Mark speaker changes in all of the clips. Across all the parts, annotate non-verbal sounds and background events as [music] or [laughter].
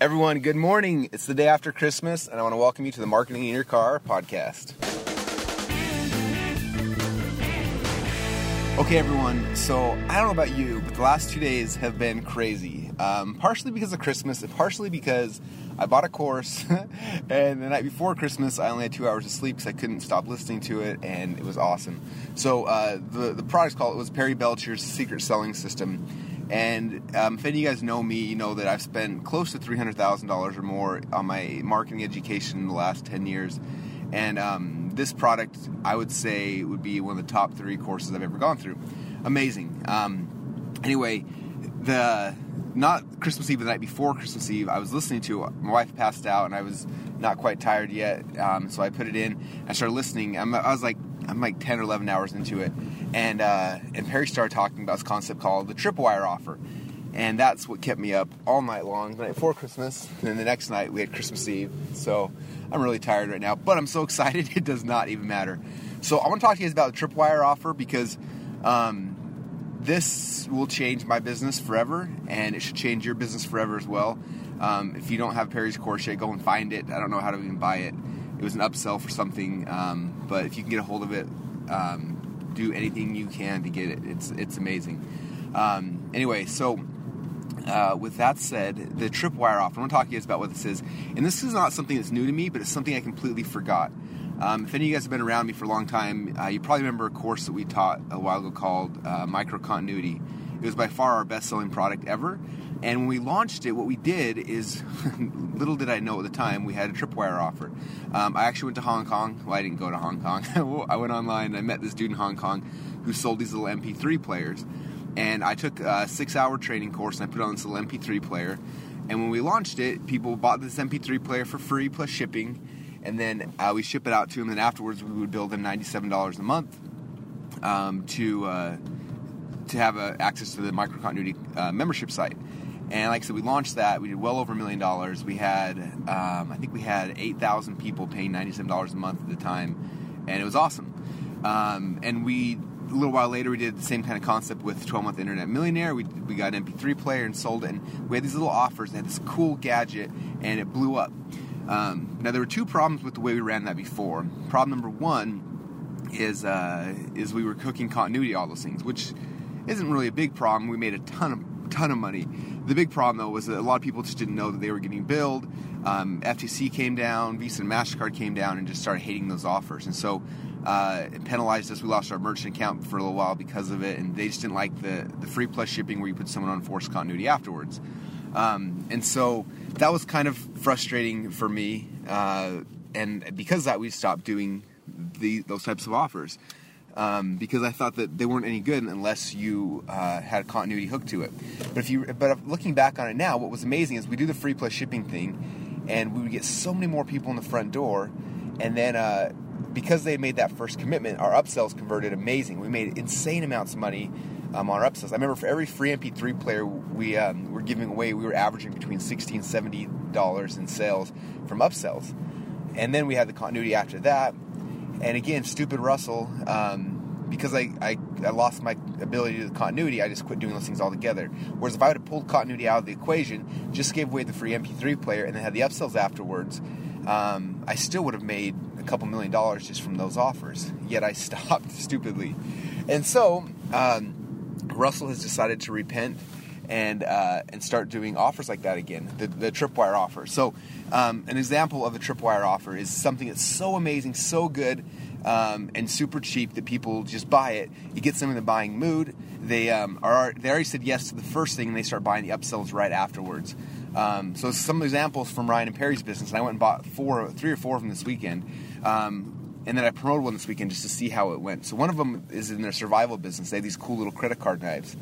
Speaker 1: Everyone, good morning. It's the day after Christmas, and I want to welcome you to the Marketing in Your Car podcast. Okay, everyone, so I don't know about you, but the last two days have been crazy. Um, partially because of Christmas, and partially because I bought a course, [laughs] and the night before Christmas, I only had two hours of sleep because I couldn't stop listening to it, and it was awesome. So, uh, the, the product's called, it was Perry Belcher's Secret Selling System and um, if any of you guys know me, you know that I've spent close to $300,000 or more on my marketing education in the last 10 years. And um, this product, I would say, would be one of the top three courses I've ever gone through. Amazing. Um, anyway, the not Christmas Eve, the night before Christmas Eve, I was listening to it. My wife passed out, and I was not quite tired yet, um, so I put it in. I started listening. I was like, I'm like 10 or 11 hours into it, and uh, and Perry started talking about this concept called the tripwire offer, and that's what kept me up all night long. The night before Christmas, and then the next night we had Christmas Eve. So I'm really tired right now, but I'm so [laughs] excited it does not even matter. So I want to talk to you guys about the tripwire offer because um, this will change my business forever, and it should change your business forever as well. Um, if you don't have Perry's course yet, go and find it. I don't know how to even buy it. It was an upsell for something, um, but if you can get a hold of it, um, do anything you can to get it. It's it's amazing. Um, anyway, so uh, with that said, the tripwire offer. I want to talk to you guys about what this is, and this is not something that's new to me, but it's something I completely forgot. Um, if any of you guys have been around me for a long time, uh, you probably remember a course that we taught a while ago called uh, Micro Continuity. It was by far our best-selling product ever. And when we launched it, what we did is, [laughs] little did I know at the time, we had a tripwire offer. Um, I actually went to Hong Kong. Well, I didn't go to Hong Kong. [laughs] I went online I met this dude in Hong Kong who sold these little MP3 players. And I took a six-hour training course and I put on this little MP3 player. And when we launched it, people bought this MP3 player for free plus shipping. And then uh, we ship it out to them. And afterwards, we would bill them $97 a month um, to uh, to have uh, access to the microcontinuity uh, membership site. And like I said, we launched that. We did well over a million dollars. We had, um, I think we had 8,000 people paying $97 a month at the time, and it was awesome. Um, and we, a little while later, we did the same kind of concept with 12 Month Internet Millionaire. We, we got an MP3 player and sold it, and we had these little offers. And had this cool gadget, and it blew up. Um, now there were two problems with the way we ran that before. Problem number one is uh, is we were cooking continuity all those things, which isn't really a big problem. We made a ton of ton of money. The big problem though was that a lot of people just didn't know that they were getting billed. Um, FTC came down, Visa and Mastercard came down, and just started hating those offers, and so uh, it penalized us. We lost our merchant account for a little while because of it, and they just didn't like the the free plus shipping where you put someone on forced continuity afterwards. Um, and so that was kind of frustrating for me, uh, and because of that, we stopped doing the, those types of offers um, because I thought that they weren't any good unless you uh, had a continuity hook to it. But if you, but looking back on it now, what was amazing is we do the free plus shipping thing, and we would get so many more people in the front door, and then uh, because they made that first commitment, our upsells converted amazing. We made insane amounts of money. Um, on our upsells. I remember for every free MP3 player we um, were giving away, we were averaging between 60 and 70 dollars in sales from upsells. And then we had the continuity after that, and again, stupid Russell, um, because I, I, I, lost my ability to the continuity, I just quit doing those things altogether. Whereas if I would have pulled continuity out of the equation, just gave away the free MP3 player, and then had the upsells afterwards, um, I still would have made a couple million dollars just from those offers. Yet I [laughs] stopped stupidly. And so um, Russell has decided to repent and uh, and start doing offers like that again, the, the tripwire offer. So, um, an example of a tripwire offer is something that's so amazing, so good, um, and super cheap that people just buy it. It gets them in the buying mood. They um, are they already said yes to the first thing, and they start buying the upsells right afterwards. Um, so some examples from Ryan and Perry's business, and I went and bought four, three or four of them this weekend. Um, and then I promoted one this weekend just to see how it went. So one of them is in their survival business. They have these cool little credit card knives,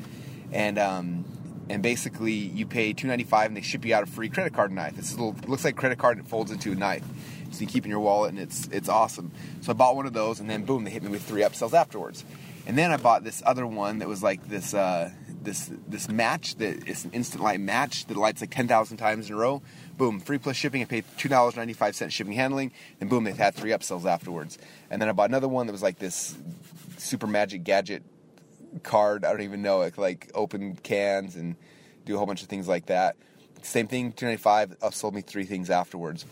Speaker 1: and um, and basically you pay two ninety five and they ship you out a free credit card knife. It's little it looks like credit card and it folds into a knife. So you keep in your wallet and it's it's awesome. So I bought one of those and then boom, they hit me with three upsells afterwards. And then I bought this other one that was like this uh, this this match that is an instant light match that lights like ten thousand times in a row. Boom, free plus shipping. I paid two dollars ninety five cents shipping handling, and boom, they've had three upsells afterwards. And then I bought another one that was like this super magic gadget card. I don't even know it. Like open cans and do a whole bunch of things like that. same thing, two ninety five. Upsold me three things afterwards,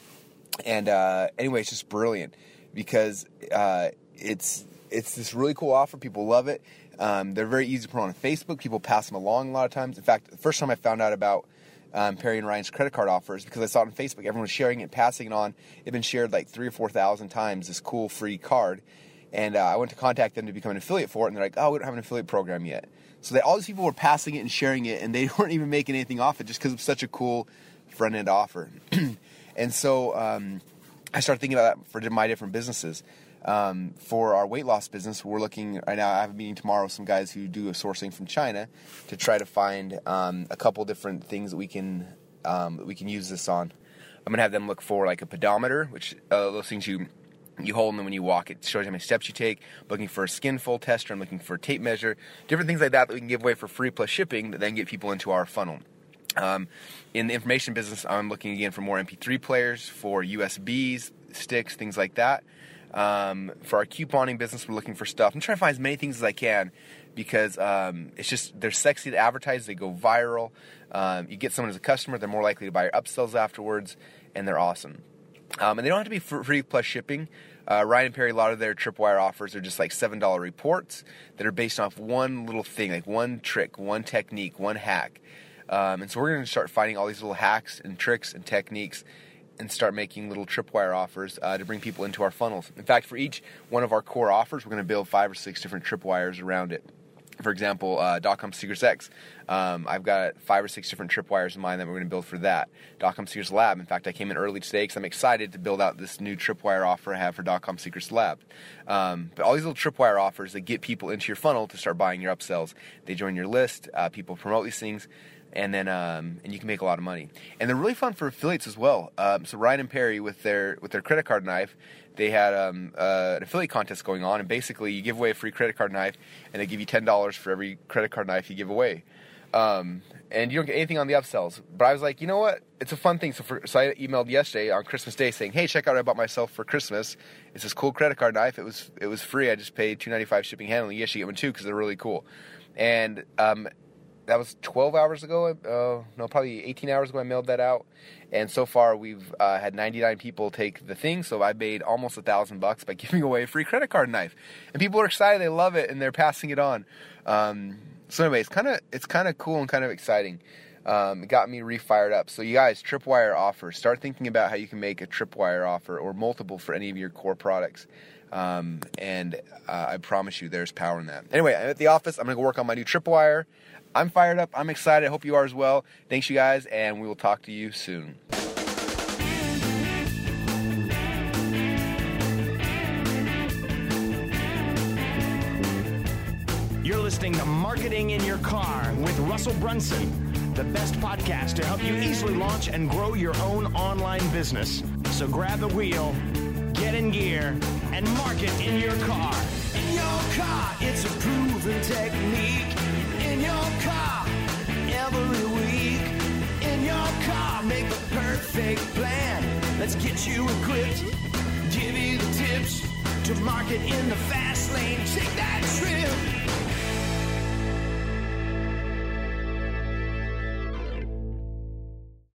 Speaker 1: and uh, anyway, it's just brilliant because uh, it's it's this really cool offer. People love it. Um, they're very easy to put on Facebook. People pass them along a lot of times. In fact, the first time I found out about um, Perry and Ryan's credit card offers because I saw it on Facebook. Everyone was sharing it, passing it on. It had been shared like three or four thousand times. This cool free card, and uh, I went to contact them to become an affiliate for it, and they're like, "Oh, we don't have an affiliate program yet." So all these people were passing it and sharing it, and they [laughs] weren't even making anything off it just because it's such a cool front end offer. [clears throat] and so um, I started thinking about that for my different businesses. Um, for our weight loss business, we're looking right now. I have a meeting tomorrow with some guys who do a sourcing from China to try to find um, a couple different things that we can um, that we can use this on. I'm gonna have them look for like a pedometer, which uh, those things you you hold them when you walk. It shows how many steps you take. Looking for a skin fold tester. I'm looking for a tape measure. Different things like that that we can give away for free plus shipping that then get people into our funnel. Um, in the information business, I'm looking again for more MP3 players, for USBs, sticks, things like that. Um, for our couponing business, we're looking for stuff. I'm trying to find as many things as I can because um, it's just they're sexy to advertise. They go viral. Um, you get someone as a customer, they're more likely to buy your upsells afterwards, and they're awesome. Um, and they don't have to be free plus shipping. Uh, Ryan and Perry, a lot of their tripwire offers are just like seven dollar reports that are based off one little thing, like one trick, one technique, one hack. Um, and so we're going to start finding all these little hacks and tricks and techniques and start making little tripwire offers uh, to bring people into our funnels. In fact, for each one of our core offers, we're going to build five or six different tripwires around it. For example, uh, .com Secrets X, um, I've got five or six different tripwires in mind that we're going to build for that. .com Secrets Lab, in fact, I came in early today because I'm excited to build out this new tripwire offer I have for .com Secrets Lab. Um, but all these little tripwire offers that get people into your funnel to start buying your upsells. They join your list. Uh, people promote these things and then um, and you can make a lot of money. And they're really fun for affiliates as well. Um, so Ryan and Perry with their with their credit card knife, they had um, uh, an affiliate contest going on, and basically you give away a free credit card knife, and they give you ten dollars for every credit card knife you give away. Um, and you don't get anything on the upsells. But I was like, you know what? It's a fun thing. So, for, so I emailed yesterday on Christmas Day saying, "Hey, check out what I bought myself for Christmas. It's this cool credit card knife. It was it was free. I just paid two ninety five shipping handling. You should get one too because they're really cool." And um, that was 12 hours ago. Uh, no, probably 18 hours ago. I mailed that out, and so far we've uh, had 99 people take the thing. So I made almost a thousand bucks by [laughs] giving away a free credit card knife, and people are excited. They love it, and they're passing it on. Um, so anyway, it's kind of it's kind of cool and kind of exciting. Um, it got me refired up. So you guys, tripwire offer. Start thinking about how you can make a tripwire offer or multiple for any of your core products. Um, and uh, I promise you, there's power in that. Anyway, I'm at the office. I'm gonna go work on my new tripwire. I'm fired up. I'm excited. I hope you are as well. Thanks, you guys, and we will talk to you soon.
Speaker 2: You're listening to Marketing in Your Car with Russell Brunson, the best podcast to help you easily launch and grow your own online business. So grab the wheel, get in gear, and mark it in your car. In your car, it's a proven technique in your car every week. In your car, make the perfect plan. Let's get you equipped. Give you the tips to market in the fast lane. Take that trip.